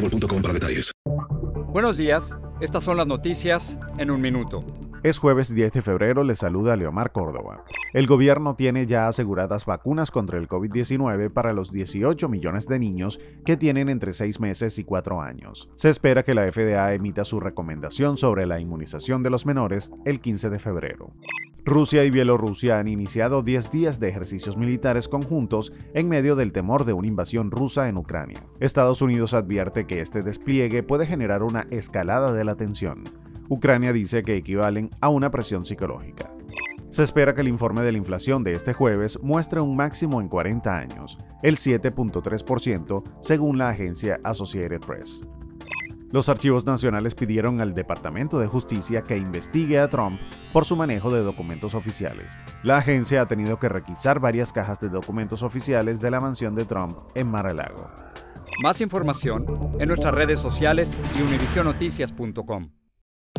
boostmobile.com para detalles. Buenos días, estas son las noticias en un minuto. Es jueves 10 de febrero, le saluda Leomar Córdoba. El gobierno tiene ya aseguradas vacunas contra el COVID-19 para los 18 millones de niños que tienen entre 6 meses y 4 años. Se espera que la FDA emita su recomendación sobre la inmunización de los menores el 15 de febrero. Rusia y Bielorrusia han iniciado 10 días de ejercicios militares conjuntos en medio del temor de una invasión rusa en Ucrania. Estados Unidos advierte que este despliegue puede generar una escalada de la tensión. Ucrania dice que equivalen a una presión psicológica. Se espera que el informe de la inflación de este jueves muestre un máximo en 40 años, el 7.3% según la agencia Associated Press. Los archivos nacionales pidieron al Departamento de Justicia que investigue a Trump por su manejo de documentos oficiales. La agencia ha tenido que requisar varias cajas de documentos oficiales de la mansión de Trump en Mar-a-Lago. Más información en nuestras redes sociales y univisionoticias.com.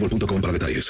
mobile.com para detalles.